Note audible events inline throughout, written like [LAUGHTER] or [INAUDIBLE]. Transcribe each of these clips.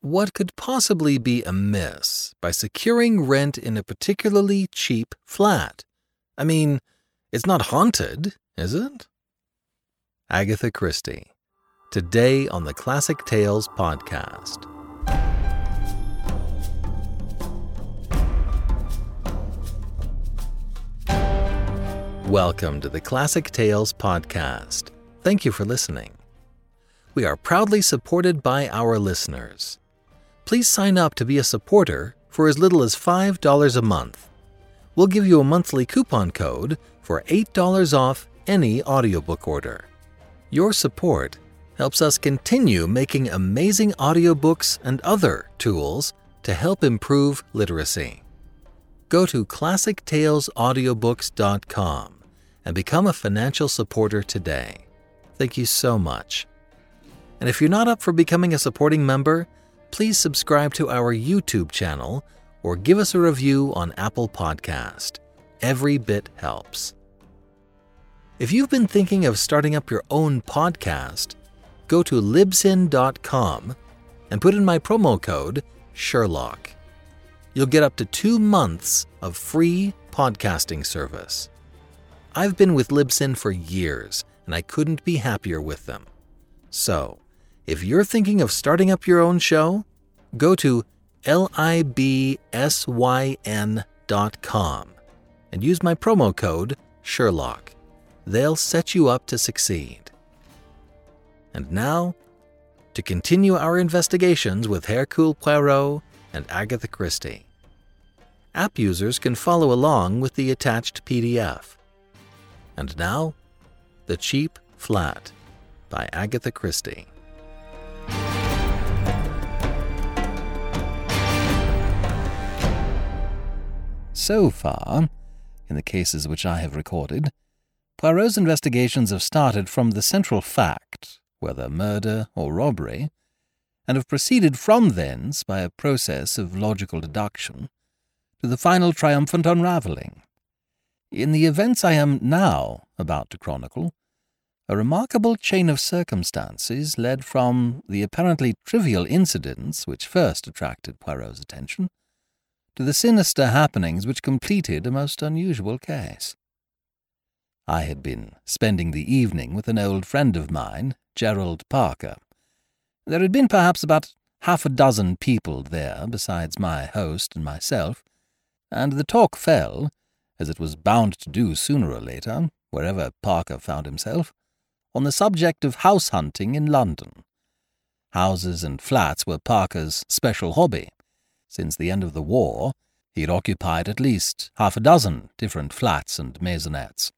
what could possibly be amiss by securing rent in a particularly cheap flat? I mean, it's not haunted, is it? Agatha Christie, today on the Classic Tales podcast. Welcome to the Classic Tales podcast. Thank you for listening. We are proudly supported by our listeners. Please sign up to be a supporter for as little as $5 a month. We'll give you a monthly coupon code for $8 off any audiobook order. Your support helps us continue making amazing audiobooks and other tools to help improve literacy. Go to classictalesaudiobooks.com and become a financial supporter today. Thank you so much. And if you're not up for becoming a supporting member, please subscribe to our YouTube channel or give us a review on Apple Podcast. Every bit helps. If you've been thinking of starting up your own podcast, go to libsyn.com and put in my promo code Sherlock. You'll get up to two months of free podcasting service. I've been with Libsyn for years, and I couldn't be happier with them. So, if you're thinking of starting up your own show, go to libsyn.com and use my promo code Sherlock. They'll set you up to succeed. And now, to continue our investigations with Hercule Poirot and Agatha Christie. App users can follow along with the attached PDF. And now, The Cheap Flat by Agatha Christie. So far, in the cases which I have recorded, Poirot's investigations have started from the central fact, whether murder or robbery, and have proceeded from thence by a process of logical deduction to the final triumphant unravelling. In the events I am now about to chronicle, a remarkable chain of circumstances led from the apparently trivial incidents which first attracted Poirot's attention to the sinister happenings which completed a most unusual case. I had been spending the evening with an old friend of mine, Gerald Parker. There had been perhaps about half a dozen people there besides my host and myself, and the talk fell as it was bound to do sooner or later, wherever Parker found himself, on the subject of house hunting in London. Houses and flats were Parker's special hobby. Since the end of the war, he had occupied at least half a dozen different flats and maisonettes.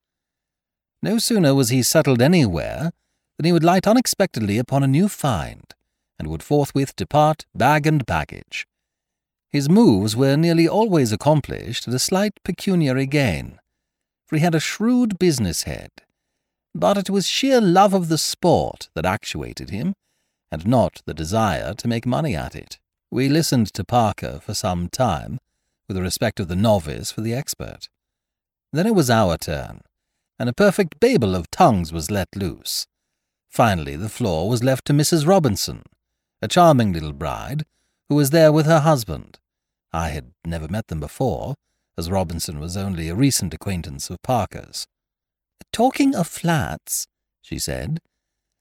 No sooner was he settled anywhere than he would light unexpectedly upon a new find, and would forthwith depart bag and baggage, his moves were nearly always accomplished at a slight pecuniary gain, for he had a shrewd business head. But it was sheer love of the sport that actuated him, and not the desire to make money at it. We listened to Parker for some time, with the respect of the novice for the expert. Then it was our turn, and a perfect babel of tongues was let loose. Finally, the floor was left to Mrs. Robinson, a charming little bride, who was there with her husband. I had never met them before, as Robinson was only a recent acquaintance of Parker's. Talking of flats, she said,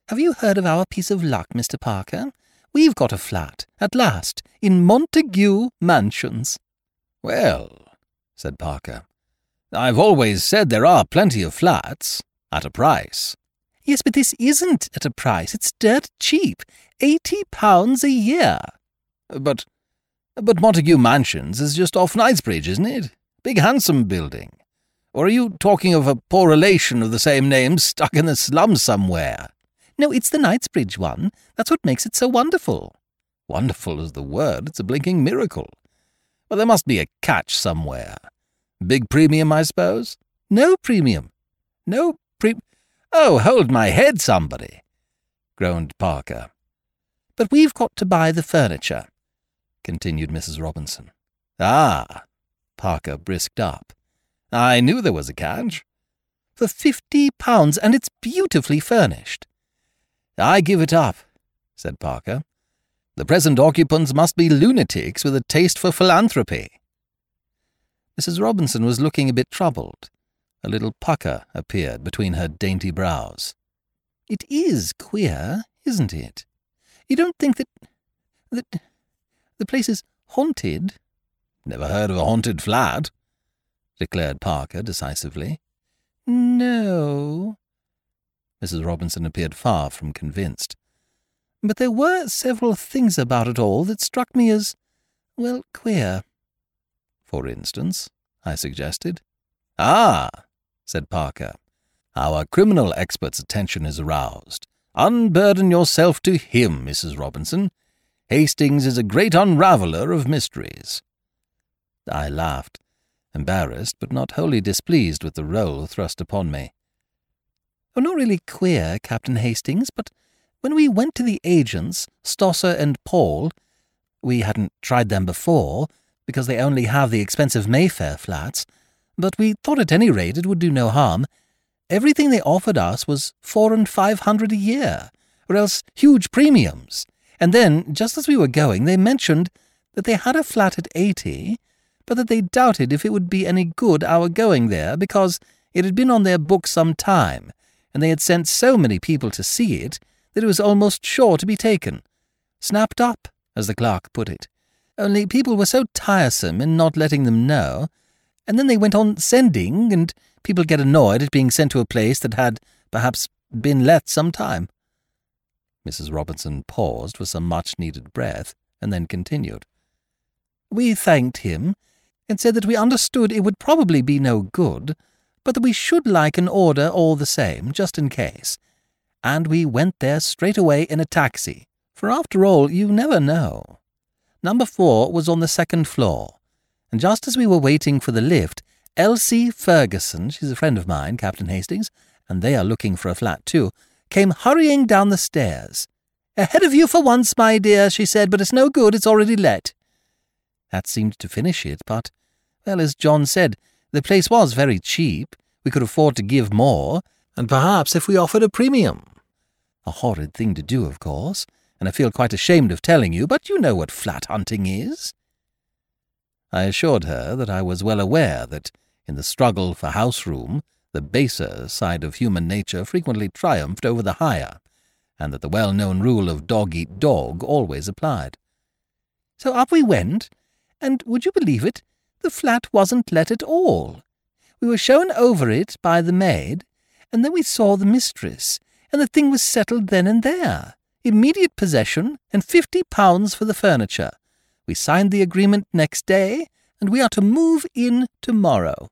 have you heard of our piece of luck, Mr. Parker? We've got a flat, at last, in Montague Mansions. Well, said Parker, I've always said there are plenty of flats, at a price. Yes, but this isn't at a price. It's dirt cheap. Eighty pounds a year. But, but Montague Mansions is just off Knightsbridge, isn't it? Big handsome building. Or are you talking of a poor relation of the same name stuck in the slum somewhere? No, it's the Knightsbridge one. That's what makes it so wonderful. Wonderful is the word. It's a blinking miracle. But there must be a catch somewhere. Big premium, I suppose? No premium. No pre... Oh, hold my head, somebody, groaned Parker. But we've got to buy the furniture continued Mrs. Robinson. Ah, Parker brisked up. I knew there was a catch. For fifty pounds, and it's beautifully furnished. I give it up, said Parker. The present occupants must be lunatics with a taste for philanthropy. Mrs. Robinson was looking a bit troubled. A little pucker appeared between her dainty brows. It is queer, isn't it? You don't think that. that. the place is haunted? Never heard of a haunted flat, declared Parker decisively. No. Mrs. Robinson appeared far from convinced. But there were several things about it all that struck me as, well, queer. For instance, I suggested. Ah, said Parker. Our criminal expert's attention is aroused. Unburden yourself to him, Mrs. Robinson. Hastings is a great unraveller of mysteries. I laughed, embarrassed but not wholly displeased with the role thrust upon me. Oh, not really queer, Captain Hastings, but when we went to the agents, Stosser and Paul, we hadn't tried them before, because they only have the expensive Mayfair flats, but we thought at any rate it would do no harm. Everything they offered us was four and five hundred a year, or else huge premiums. And then, just as we were going, they mentioned that they had a flat at eighty, but that they doubted if it would be any good our going there, because it had been on their books some time, and they had sent so many people to see it that it was almost sure to be taken. Snapped up, as the clerk put it. Only people were so tiresome in not letting them know, and then they went on sending, and people get annoyed at being sent to a place that had, perhaps, been let some time. Mrs. Robinson paused for some much needed breath, and then continued. We thanked him, and said that we understood it would probably be no good, but we should like an order all the same, just in case. And we went there straight away in a taxi, for after all, you never know. Number four was on the second floor, and just as we were waiting for the lift, Elsie Ferguson, she's a friend of mine, Captain Hastings, and they are looking for a flat too, came hurrying down the stairs. Ahead of you for once, my dear, she said, but it's no good, it's already let. That seemed to finish it, but, well, as John said, the place was very cheap. We could afford to give more, and perhaps if we offered a premium. A horrid thing to do, of course, and I feel quite ashamed of telling you, but you know what flat hunting is. I assured her that I was well aware that, in the struggle for house room, the baser side of human nature frequently triumphed over the higher, and that the well known rule of dog eat dog always applied. So up we went, and would you believe it, the flat wasn't let at all. We were shown over it by the maid, and then we saw the mistress, and the thing was settled then and there immediate possession, and fifty pounds for the furniture. We signed the agreement next day, and we are to move in tomorrow.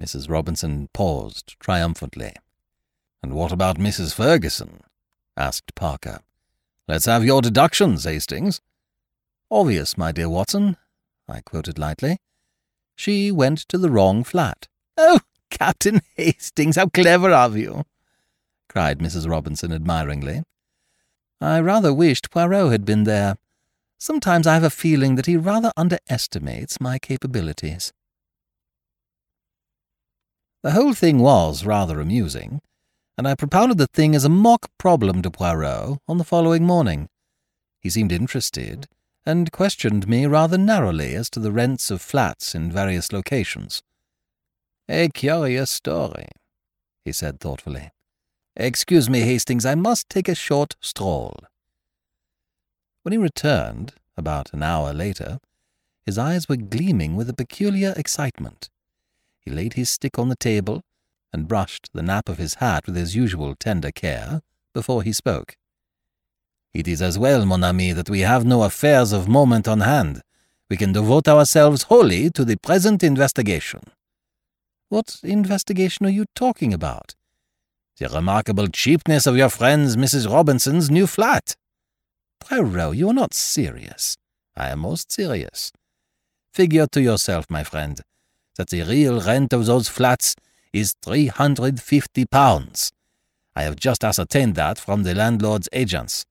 Mrs. Robinson paused triumphantly. And what about Mrs. Ferguson? asked Parker. Let's have your deductions, Hastings. Obvious, my dear Watson, I quoted lightly. She went to the wrong flat. Oh, Captain Hastings, how clever of you! cried Mrs. Robinson admiringly. I rather wished Poirot had been there. Sometimes I have a feeling that he rather underestimates my capabilities. The whole thing was rather amusing, and I propounded the thing as a mock problem to Poirot on the following morning. He seemed interested, and questioned me rather narrowly as to the rents of flats in various locations. A curious story, he said thoughtfully. Excuse me, Hastings, I must take a short stroll. When he returned, about an hour later, his eyes were gleaming with a peculiar excitement. He laid his stick on the table and brushed the nap of his hat with his usual tender care before he spoke. It is as well, mon ami, that we have no affairs of moment on hand. We can devote ourselves wholly to the present investigation. What investigation are you talking about? the remarkable cheapness of your friends Mrs. Robinson's new flat. Poirot, you are not serious. I am most serious. Figure to yourself, my friend, that the real rent of those flats is three hundred fifty pounds. I have just ascertained that from the landlord's agents,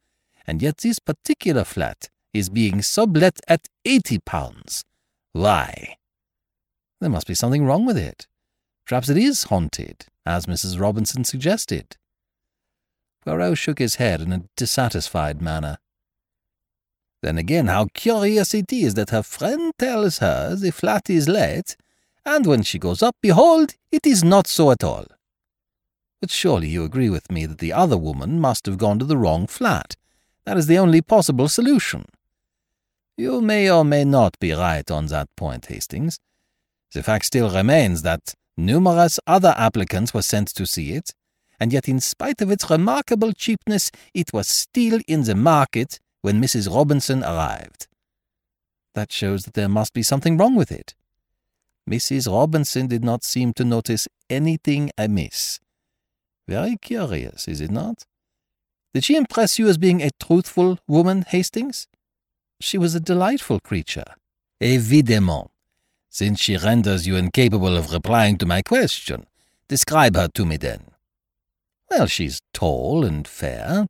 and yet this particular flat is being sublet at eighty pounds. Why? There must be something wrong with it. Perhaps it is haunted, as Mrs. Robinson suggested. Poirot shook his head in a dissatisfied manner. Then again, how curious it is that her friend tells her the flat is let, and when she goes up, behold, it is not so at all. But surely you agree with me that the other woman must have gone to the wrong flat. That is the only possible solution. You may or may not be right on that point, Hastings. The fact still remains that numerous other applicants were sent to see it, and yet in spite of its remarkable cheapness, it was still in the market when Mrs. Robinson arrived. That shows that there must be something wrong with it. Mrs. Robinson did not seem to notice anything amiss. Very curious, is it not? Did she impress you as being a truthful woman, Hastings? She was a delightful creature. Évidemment. Since she renders you incapable of replying to my question, describe her to me then. Well, she's tall and fair.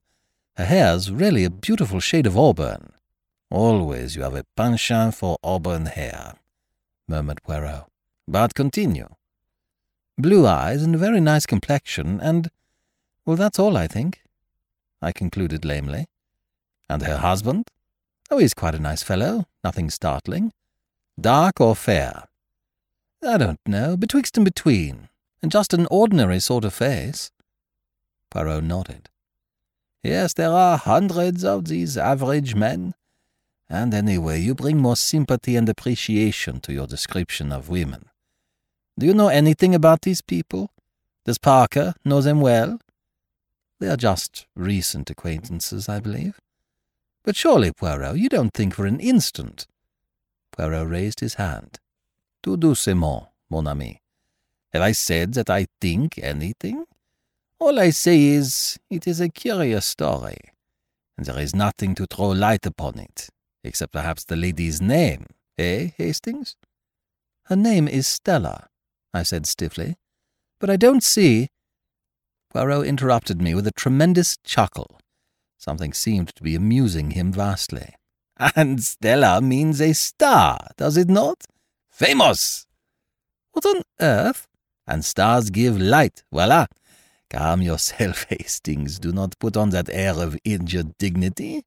Her hair's really a beautiful shade of auburn. Always you have a penchant for auburn hair, murmured Poirot. But continue. Blue eyes and a very nice complexion, and, well, that's all, I think, I concluded lamely. And her husband? Oh, he's quite a nice fellow, nothing startling. Dark or fair? I don't know, betwixt and between, and just an ordinary sort of face. Poirot nodded. Yes, there are hundreds of these average men. And anyway, you bring more sympathy and appreciation to your description of women. Do you know anything about these people? Does Parker know them well? They are just recent acquaintances, I believe. But surely, Poirot, you don't think for an instant. Poirot raised his hand. Tout doucement, mon ami. Have I said that I think anything? All I say is, it is a curious story, and there is nothing to throw light upon it, except perhaps the lady's name, eh, Hastings? Her name is Stella, I said stiffly, but I don't see. Poirot interrupted me with a tremendous chuckle. Something seemed to be amusing him vastly. And Stella means a star, does it not? Famous! What on earth? And stars give light, voila! Calm yourself, [LAUGHS] Hastings. Do not put on that air of injured dignity.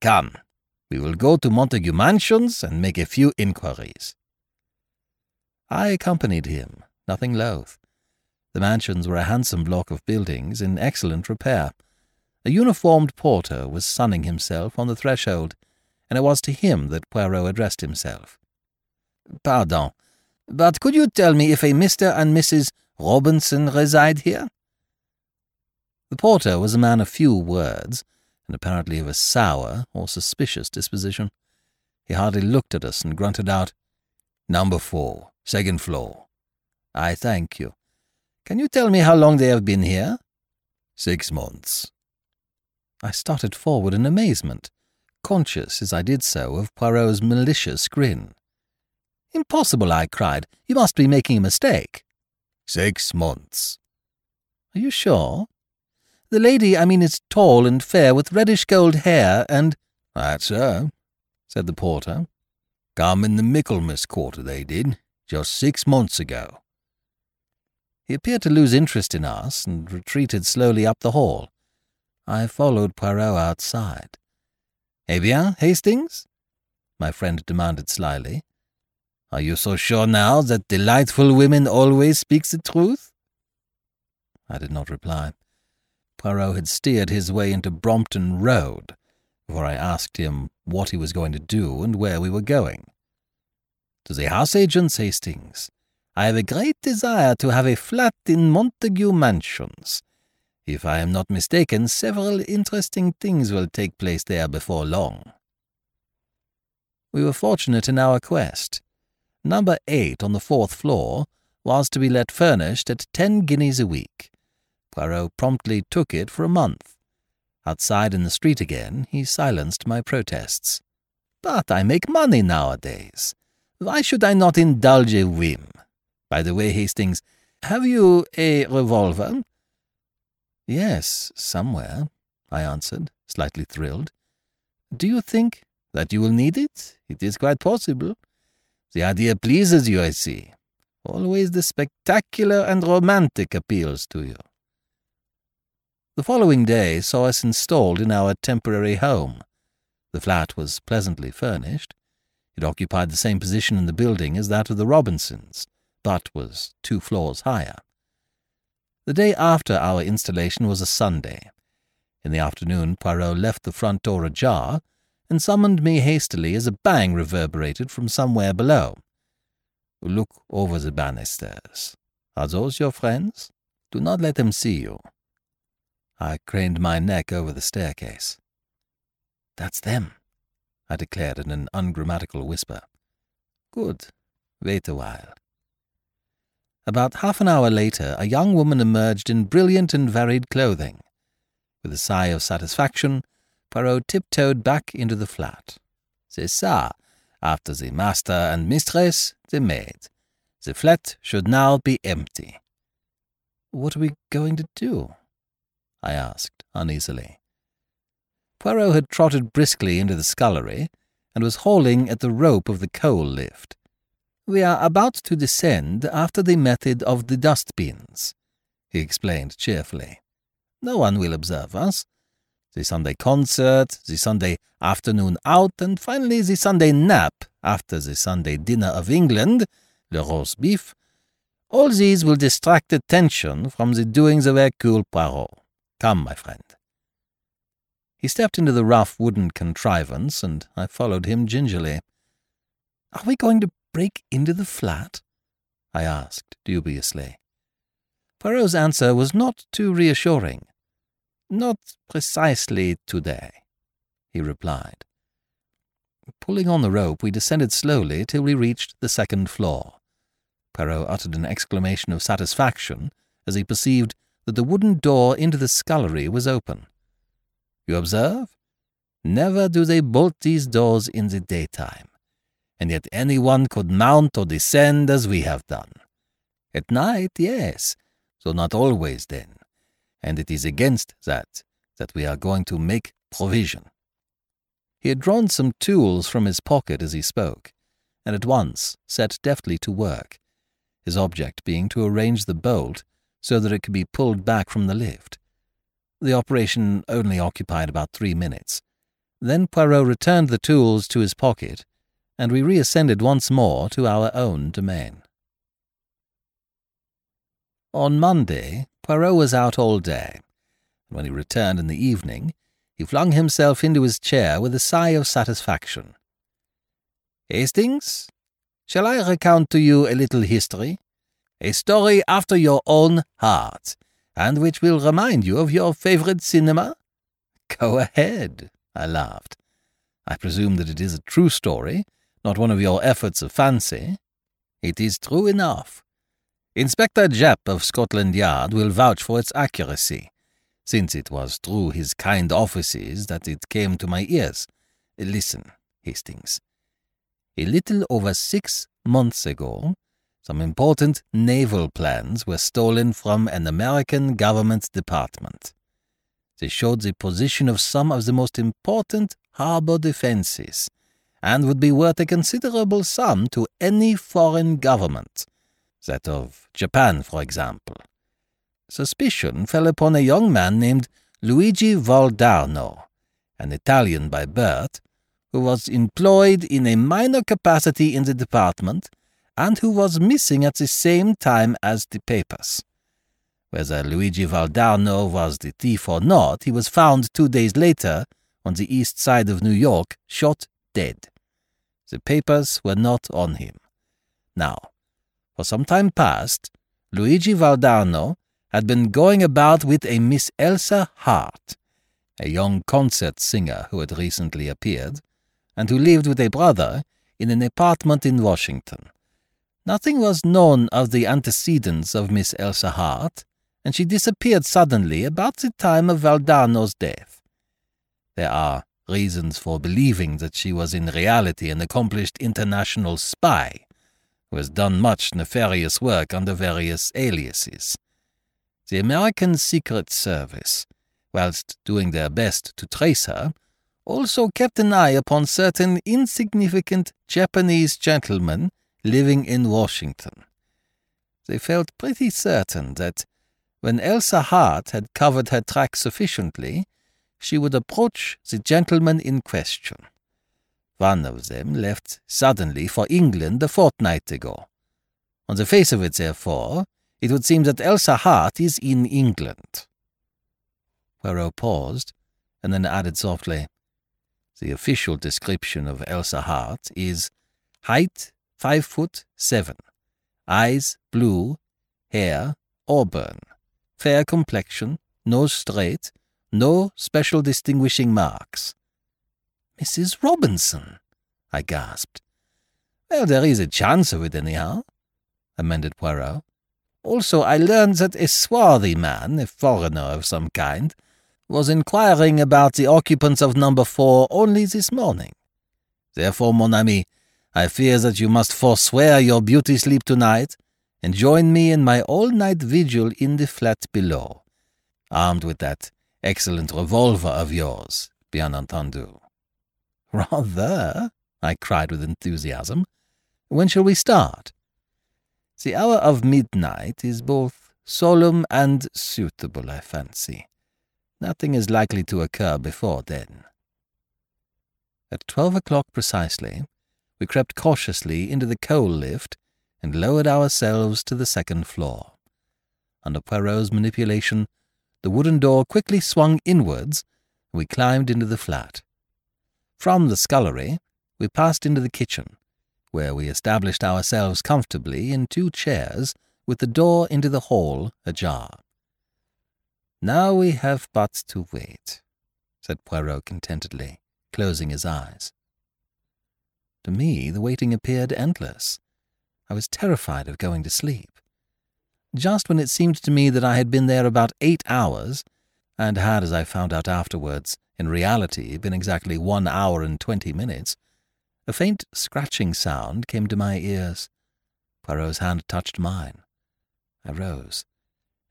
Come, we will go to Montague Mansions and make a few inquiries. I accompanied him, nothing loath. The mansions were a handsome block of buildings in excellent repair. A uniformed porter was sunning himself on the threshold, and it was to him that Poirot addressed himself. Pardon, but could you tell me if a Mr. and Mrs. Robinson reside here? The porter was a man of few words, and apparently of a sour or suspicious disposition. He hardly looked at us and grunted out, Number four, second floor. I thank you. Can you tell me how long they have been here? Six months. I started forward in amazement, conscious as I did so of Poirot's malicious grin. Impossible, I cried. You must be making a mistake. Six months. Are you sure? The lady, I mean, is tall and fair, with reddish gold hair, and— That's her, said the porter. Come in the Michaelmas quarter, they did, just six months ago. He appeared to lose interest in us, and retreated slowly up the hall. I followed Poirot outside. Eh bien, Hastings? My friend demanded slyly. Are you so sure now that delightful women always speak the truth? I did not reply. Poirot had steered his way into Brompton Road before I asked him what he was going to do and where we were going. To the house agents, Hastings. I have a great desire to have a flat in Montague Mansions. If I am not mistaken, several interesting things will take place there before long. We were fortunate in our quest. Number eight on the fourth floor was to be let furnished at ten guineas a week. Poirot promptly took it for a month. Outside in the street again, he silenced my protests. But I make money nowadays. Why should I not indulge a whim? By the way, Hastings, have you a revolver? Yes, somewhere, I answered, slightly thrilled. Do you think that you will need it? It is quite possible. The idea pleases you, I see. Always the spectacular and romantic appeals to you. The following day saw us installed in our temporary home. The flat was pleasantly furnished. It occupied the same position in the building as that of the Robinsons, but was two floors higher. The day after our installation was a Sunday. In the afternoon, Poirot left the front door ajar and summoned me hastily as a bang reverberated from somewhere below. Look over the banisters. Are those your friends? Do not let them see you. I craned my neck over the staircase. That's them, I declared in an ungrammatical whisper. Good. Wait a while. About half an hour later, a young woman emerged in brilliant and varied clothing. With a sigh of satisfaction, Poirot tiptoed back into the flat. C'est ça. After the master and mistress, the maid. The flat should now be empty. What are we going to do? I asked uneasily. Poirot had trotted briskly into the scullery and was hauling at the rope of the coal lift. We are about to descend after the method of the dustbins, he explained cheerfully. No one will observe us the Sunday concert, the Sunday afternoon out, and finally the Sunday nap after the Sunday dinner of England, le roast beef. All these will distract attention from the doings of Hercule Poirot. Come, my friend. He stepped into the rough wooden contrivance, and I followed him gingerly. Are we going to break into the flat? I asked dubiously. Poirot's answer was not too reassuring. Not precisely today, he replied. Pulling on the rope, we descended slowly till we reached the second floor. Poirot uttered an exclamation of satisfaction as he perceived that the wooden door into the scullery was open. You observe? Never do they bolt these doors in the daytime, and yet anyone could mount or descend as we have done. At night, yes, so not always then and it is against that that we are going to make provision. He had drawn some tools from his pocket as he spoke, and at once set deftly to work, his object being to arrange the bolt so that it could be pulled back from the lift. The operation only occupied about three minutes. Then Poirot returned the tools to his pocket, and we reascended once more to our own domain. On Monday, Poirot was out all day, and when he returned in the evening, he flung himself into his chair with a sigh of satisfaction. Hastings, shall I recount to you a little history? A story after your own heart, and which will remind you of your favorite cinema? Go ahead, I laughed. I presume that it is a true story, not one of your efforts of fancy. It is true enough. Inspector Japp of Scotland Yard will vouch for its accuracy, since it was through his kind offices that it came to my ears. Listen, Hastings. A little over six months ago, some important naval plans were stolen from an American government department. They showed the position of some of the most important harbor defenses, and would be worth a considerable sum to any foreign government that of Japan, for example. Suspicion fell upon a young man named Luigi Valdarno, an Italian by birth, who was employed in a minor capacity in the department and who was missing at the same time as the papers. Whether Luigi Valdarno was the thief or not, he was found two days later on the east side of New York, shot dead. The papers were not on him. Now, for some time past, Luigi Valdarno had been going about with a Miss Elsa Hart, a young concert singer who had recently appeared, and who lived with a brother in an apartment in Washington. Nothing was known of the antecedents of Miss Elsa Hart, and she disappeared suddenly about the time of Valdarno's death. There are reasons for believing that she was in reality an accomplished international spy who has done much nefarious work under various aliases. The American Secret Service, whilst doing their best to trace her, also kept an eye upon certain insignificant Japanese gentlemen living in Washington. They felt pretty certain that when Elsa Hart had covered her tracks sufficiently, she would approach the gentleman in question. One of them left suddenly for England a fortnight ago. On the face of it, therefore, it would seem that Elsa Hart is in England. Poirot paused, and then added softly, The official description of Elsa Hart is height five foot seven, eyes blue, hair auburn, fair complexion, nose straight, no special distinguishing marks. Mrs. Robinson, I gasped. Well, there is a chance of it, anyhow, amended Poirot. Also, I learned that a swarthy man, a foreigner of some kind, was inquiring about the occupants of number four only this morning. Therefore, mon ami, I fear that you must forswear your beauty sleep tonight and join me in my all-night vigil in the flat below, armed with that excellent revolver of yours, bien entendu. [LAUGHS] Rather, I cried with enthusiasm. When shall we start? The hour of midnight is both solemn and suitable, I fancy. Nothing is likely to occur before then. At twelve o'clock precisely, we crept cautiously into the coal lift and lowered ourselves to the second floor. Under Poirot's manipulation, the wooden door quickly swung inwards, and we climbed into the flat. From the scullery, we passed into the kitchen, where we established ourselves comfortably in two chairs with the door into the hall ajar. Now we have but to wait, said Poirot contentedly, closing his eyes. To me, the waiting appeared endless. I was terrified of going to sleep. Just when it seemed to me that I had been there about eight hours, and had, as I found out afterwards, in reality been exactly one hour and twenty minutes, a faint scratching sound came to my ears. Poirot's hand touched mine. I rose,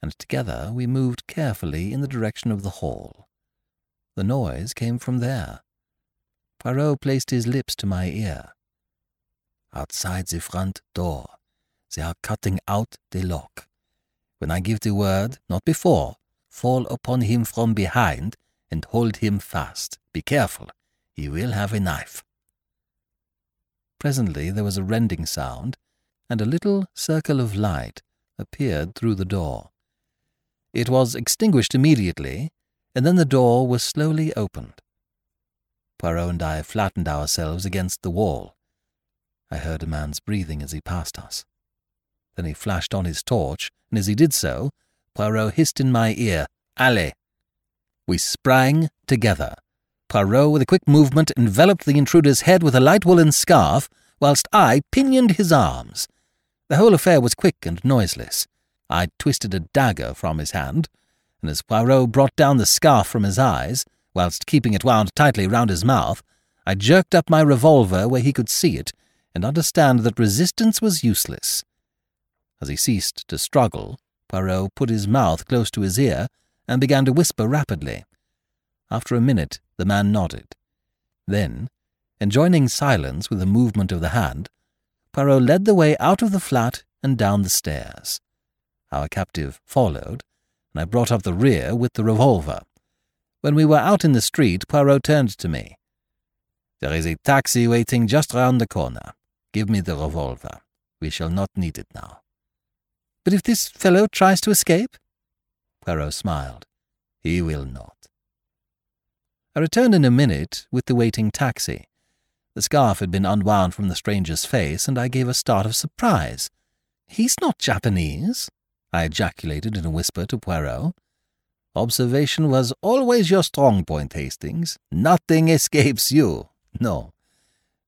and together we moved carefully in the direction of the hall. The noise came from there. Poirot placed his lips to my ear. Outside the front door, they are cutting out the lock. When I give the word, not before, fall upon him from behind and hold him fast. Be careful, he will have a knife. Presently there was a rending sound, and a little circle of light appeared through the door. It was extinguished immediately, and then the door was slowly opened. Poirot and I flattened ourselves against the wall. I heard a man's breathing as he passed us. Then he flashed on his torch, and as he did so, Poirot hissed in my ear, Allez! We sprang together. Poirot, with a quick movement, enveloped the intruder's head with a light woolen scarf, whilst I pinioned his arms. The whole affair was quick and noiseless. I twisted a dagger from his hand, and as Poirot brought down the scarf from his eyes, whilst keeping it wound tightly round his mouth, I jerked up my revolver where he could see it and understand that resistance was useless. As he ceased to struggle, Poirot put his mouth close to his ear and began to whisper rapidly. After a minute, the man nodded. Then, enjoining silence with a movement of the hand, Poirot led the way out of the flat and down the stairs. Our captive followed, and I brought up the rear with the revolver. When we were out in the street, Poirot turned to me. There is a taxi waiting just round the corner. Give me the revolver. We shall not need it now. But if this fellow tries to escape? Poirot smiled. He will not. I returned in a minute with the waiting taxi. The scarf had been unwound from the stranger's face, and I gave a start of surprise. He's not Japanese, I ejaculated in a whisper to Poirot. Observation was always your strong point, Hastings. Nothing escapes you. No,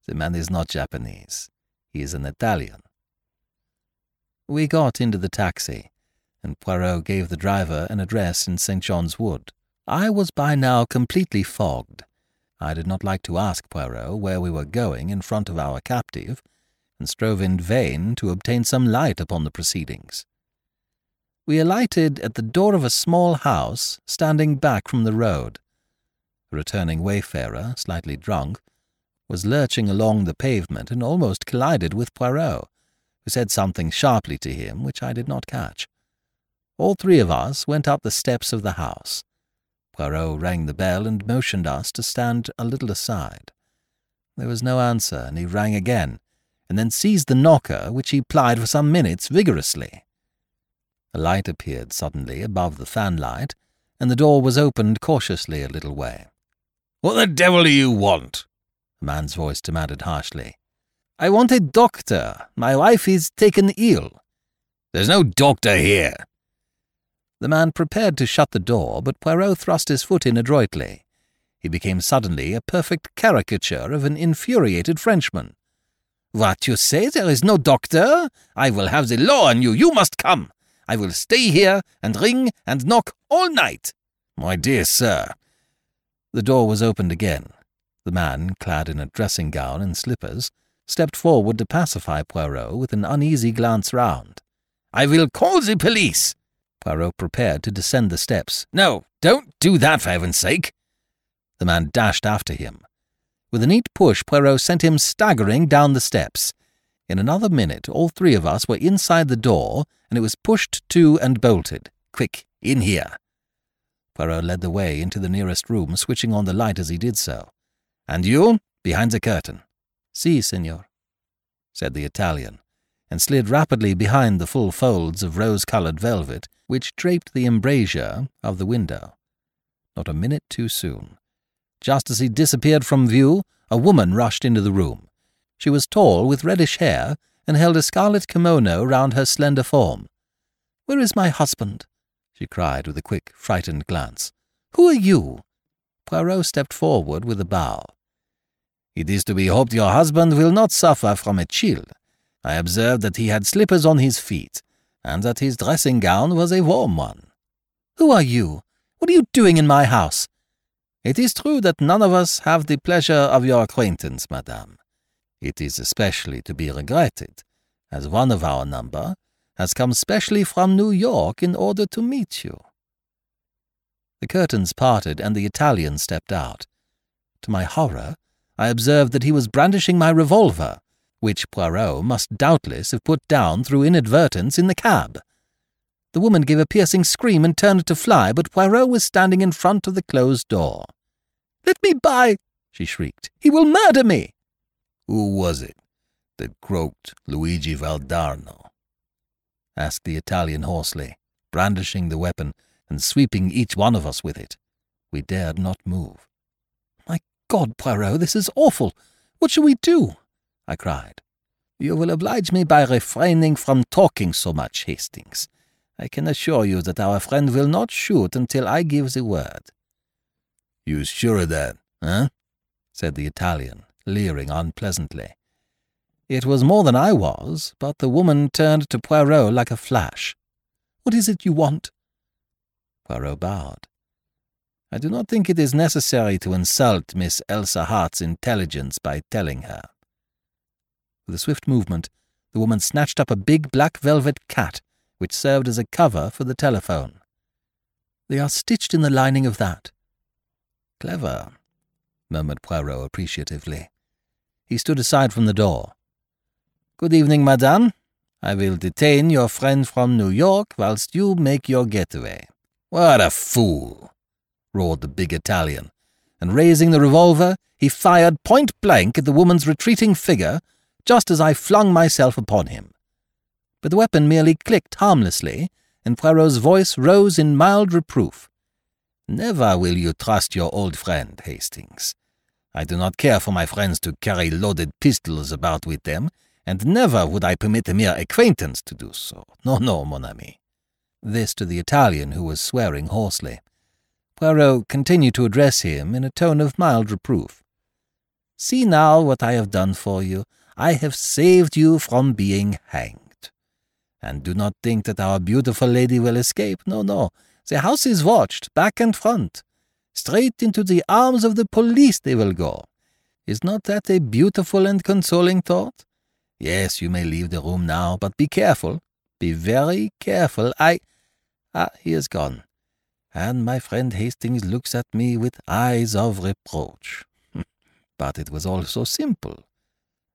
the man is not Japanese. He is an Italian. We got into the taxi, and Poirot gave the driver an address in St. John's Wood. I was by now completely fogged. I did not like to ask Poirot where we were going in front of our captive, and strove in vain to obtain some light upon the proceedings. We alighted at the door of a small house standing back from the road. A returning wayfarer, slightly drunk, was lurching along the pavement and almost collided with Poirot who said something sharply to him which I did not catch. All three of us went up the steps of the house. Poirot rang the bell and motioned us to stand a little aside. There was no answer, and he rang again, and then seized the knocker, which he plied for some minutes vigorously. A light appeared suddenly above the fanlight, and the door was opened cautiously a little way. What the devil do you want? the man's voice demanded harshly. I want a doctor. My wife is taken ill. There's no doctor here. The man prepared to shut the door, but Poirot thrust his foot in adroitly. He became suddenly a perfect caricature of an infuriated Frenchman. What you say? There is no doctor? I will have the law on you. You must come. I will stay here and ring and knock all night. My dear sir. The door was opened again. The man, clad in a dressing gown and slippers, stepped forward to pacify Poirot with an uneasy glance round. I will call the police. Poirot prepared to descend the steps. No, don't do that for heaven's sake. The man dashed after him. With a neat push, Poirot sent him staggering down the steps. In another minute, all three of us were inside the door, and it was pushed to and bolted. Quick, in here. Poirot led the way into the nearest room, switching on the light as he did so. And you, behind the curtain. Si, senor, said the Italian, and slid rapidly behind the full folds of rose-coloured velvet which draped the embrasure of the window. Not a minute too soon. Just as he disappeared from view, a woman rushed into the room. She was tall, with reddish hair, and held a scarlet kimono round her slender form. Where is my husband? she cried with a quick, frightened glance. Who are you? Poirot stepped forward with a bow. It is to be hoped your husband will not suffer from a chill. I observed that he had slippers on his feet, and that his dressing gown was a warm one. Who are you? What are you doing in my house? It is true that none of us have the pleasure of your acquaintance, madame. It is especially to be regretted, as one of our number has come specially from New York in order to meet you. The curtains parted, and the Italian stepped out. To my horror, I observed that he was brandishing my revolver, which Poirot must doubtless have put down through inadvertence in the cab. The woman gave a piercing scream and turned to fly, but Poirot was standing in front of the closed door. Let me by, she shrieked. He will murder me. Who was it that croaked Luigi Valdarno? asked the Italian hoarsely, brandishing the weapon and sweeping each one of us with it. We dared not move. God, Poirot, this is awful. What shall we do? I cried. You will oblige me by refraining from talking so much, Hastings. I can assure you that our friend will not shoot until I give the word. You sure of that, huh? said the Italian, leering unpleasantly. It was more than I was, but the woman turned to Poirot like a flash. What is it you want? Poirot bowed. I do not think it is necessary to insult Miss Elsa Hart's intelligence by telling her. With a swift movement, the woman snatched up a big black velvet cat, which served as a cover for the telephone. They are stitched in the lining of that. Clever, murmured Poirot appreciatively. He stood aside from the door. Good evening, madame. I will detain your friend from New York whilst you make your getaway. What a fool! Roared the big Italian, and raising the revolver, he fired point blank at the woman's retreating figure just as I flung myself upon him. But the weapon merely clicked harmlessly, and Poirot's voice rose in mild reproof. Never will you trust your old friend, Hastings. I do not care for my friends to carry loaded pistols about with them, and never would I permit a mere acquaintance to do so. No, no, mon ami. This to the Italian, who was swearing hoarsely. Poirot continued to address him in a tone of mild reproof. See now what I have done for you. I have saved you from being hanged. And do not think that our beautiful lady will escape. No, no. The house is watched, back and front. Straight into the arms of the police they will go. Is not that a beautiful and consoling thought? Yes, you may leave the room now, but be careful. Be very careful. I. Ah, he is gone and my friend Hastings looks at me with eyes of reproach. [LAUGHS] but it was all so simple.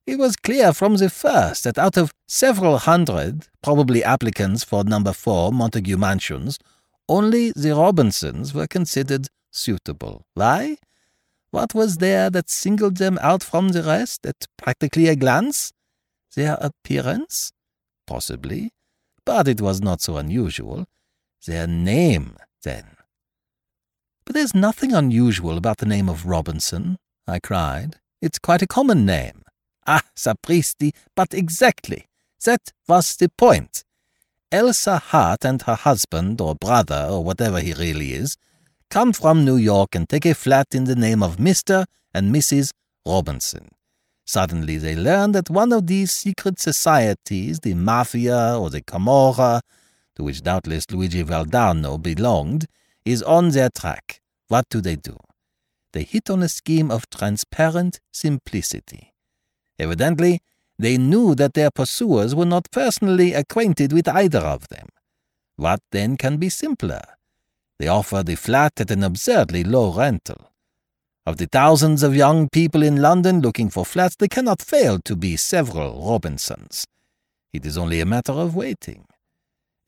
It was clear from the first that out of several hundred, probably applicants for number four Montague Mansions, only the Robinsons were considered suitable. Why? What was there that singled them out from the rest at practically a glance? Their appearance? Possibly. But it was not so unusual. Their name, then. But there's nothing unusual about the name of Robinson, I cried. It's quite a common name. Ah, sapristi, but exactly. That was the point. Elsa Hart and her husband, or brother, or whatever he really is, come from New York and take a flat in the name of Mr. and Mrs. Robinson. Suddenly they learn that one of these secret societies, the Mafia or the Camorra, to which doubtless Luigi Valdarno belonged, is on their track. What do they do? They hit on a scheme of transparent simplicity. Evidently, they knew that their pursuers were not personally acquainted with either of them. What then can be simpler? They offer the flat at an absurdly low rental. Of the thousands of young people in London looking for flats, there cannot fail to be several Robinsons. It is only a matter of waiting.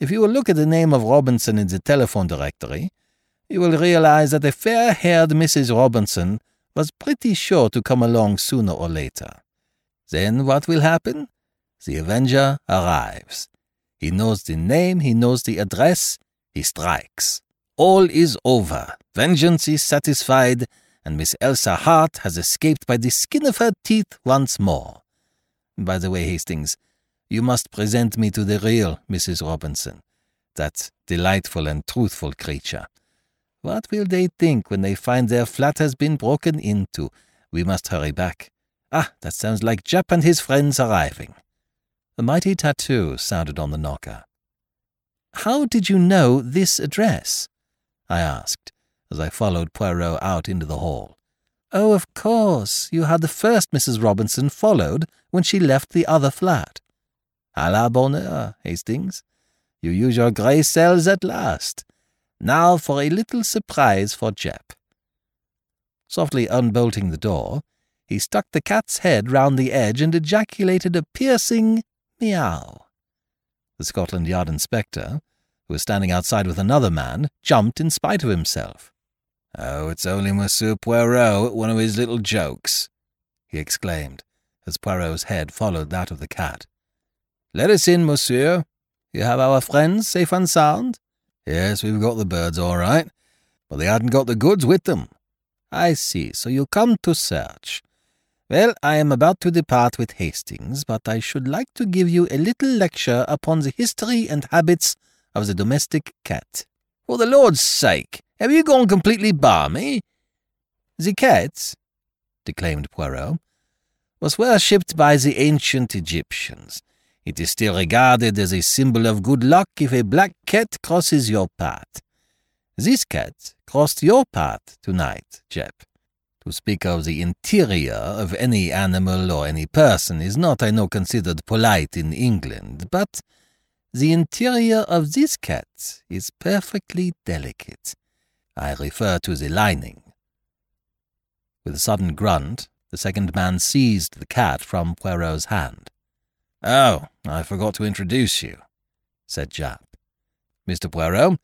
If you will look at the name of Robinson in the telephone directory, you will realize that a fair haired Mrs. Robinson was pretty sure to come along sooner or later. Then what will happen? The Avenger arrives. He knows the name, he knows the address, he strikes. All is over. Vengeance is satisfied, and Miss Elsa Hart has escaped by the skin of her teeth once more. By the way, Hastings, you must present me to the real Mrs. Robinson, that delightful and truthful creature. What will they think when they find their flat has been broken into? We must hurry back. Ah, that sounds like Japp and his friends arriving. A mighty tattoo sounded on the knocker. How did you know this address? I asked, as I followed Poirot out into the hall. Oh, of course, you had the first Mrs. Robinson followed when she left the other flat. A la bonne heure, Hastings. You use your grey cells at last. Now for a little surprise for Japp. Softly unbolting the door, he stuck the cat's head round the edge and ejaculated a piercing meow. The Scotland Yard inspector, who was standing outside with another man, jumped in spite of himself. Oh, it's only Monsieur Poirot at one of his little jokes, he exclaimed, as Poirot's head followed that of the cat. Let us in, monsieur. You have our friends safe and sound? Yes, we've got the birds all right, but they hadn't got the goods with them. I see, so you come to search. Well, I am about to depart with Hastings, but I should like to give you a little lecture upon the history and habits of the domestic cat. For the Lord's sake, have you gone completely balmy? The cat, declaimed Poirot, was worshipped by the ancient Egyptians. It is still regarded as a symbol of good luck if a black cat crosses your path. This cat crossed your path tonight, Japp. To speak of the interior of any animal or any person is not, I know, considered polite in England, but the interior of this cat is perfectly delicate. I refer to the lining. With a sudden grunt, the second man seized the cat from Poirot's hand. Oh, I forgot to introduce you, said Japp. Mr. Poirot,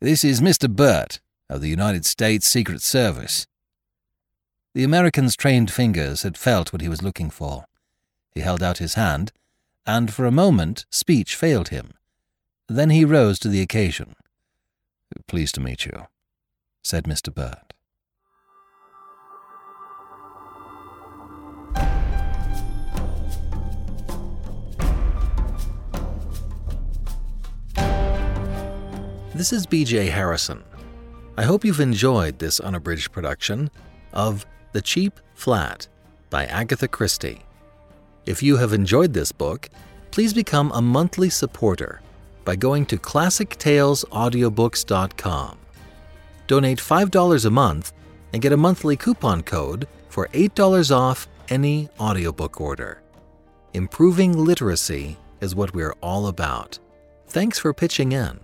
this is Mr. Burt of the United States Secret Service. The American's trained fingers had felt what he was looking for. He held out his hand, and for a moment speech failed him. Then he rose to the occasion. Pleased to meet you said Mr. Burt. This is BJ Harrison. I hope you've enjoyed this unabridged production of The Cheap Flat by Agatha Christie. If you have enjoyed this book, please become a monthly supporter by going to classictalesaudiobooks.com donate $5 a month and get a monthly coupon code for $8 off any audiobook order. Improving literacy is what we're all about. Thanks for pitching in.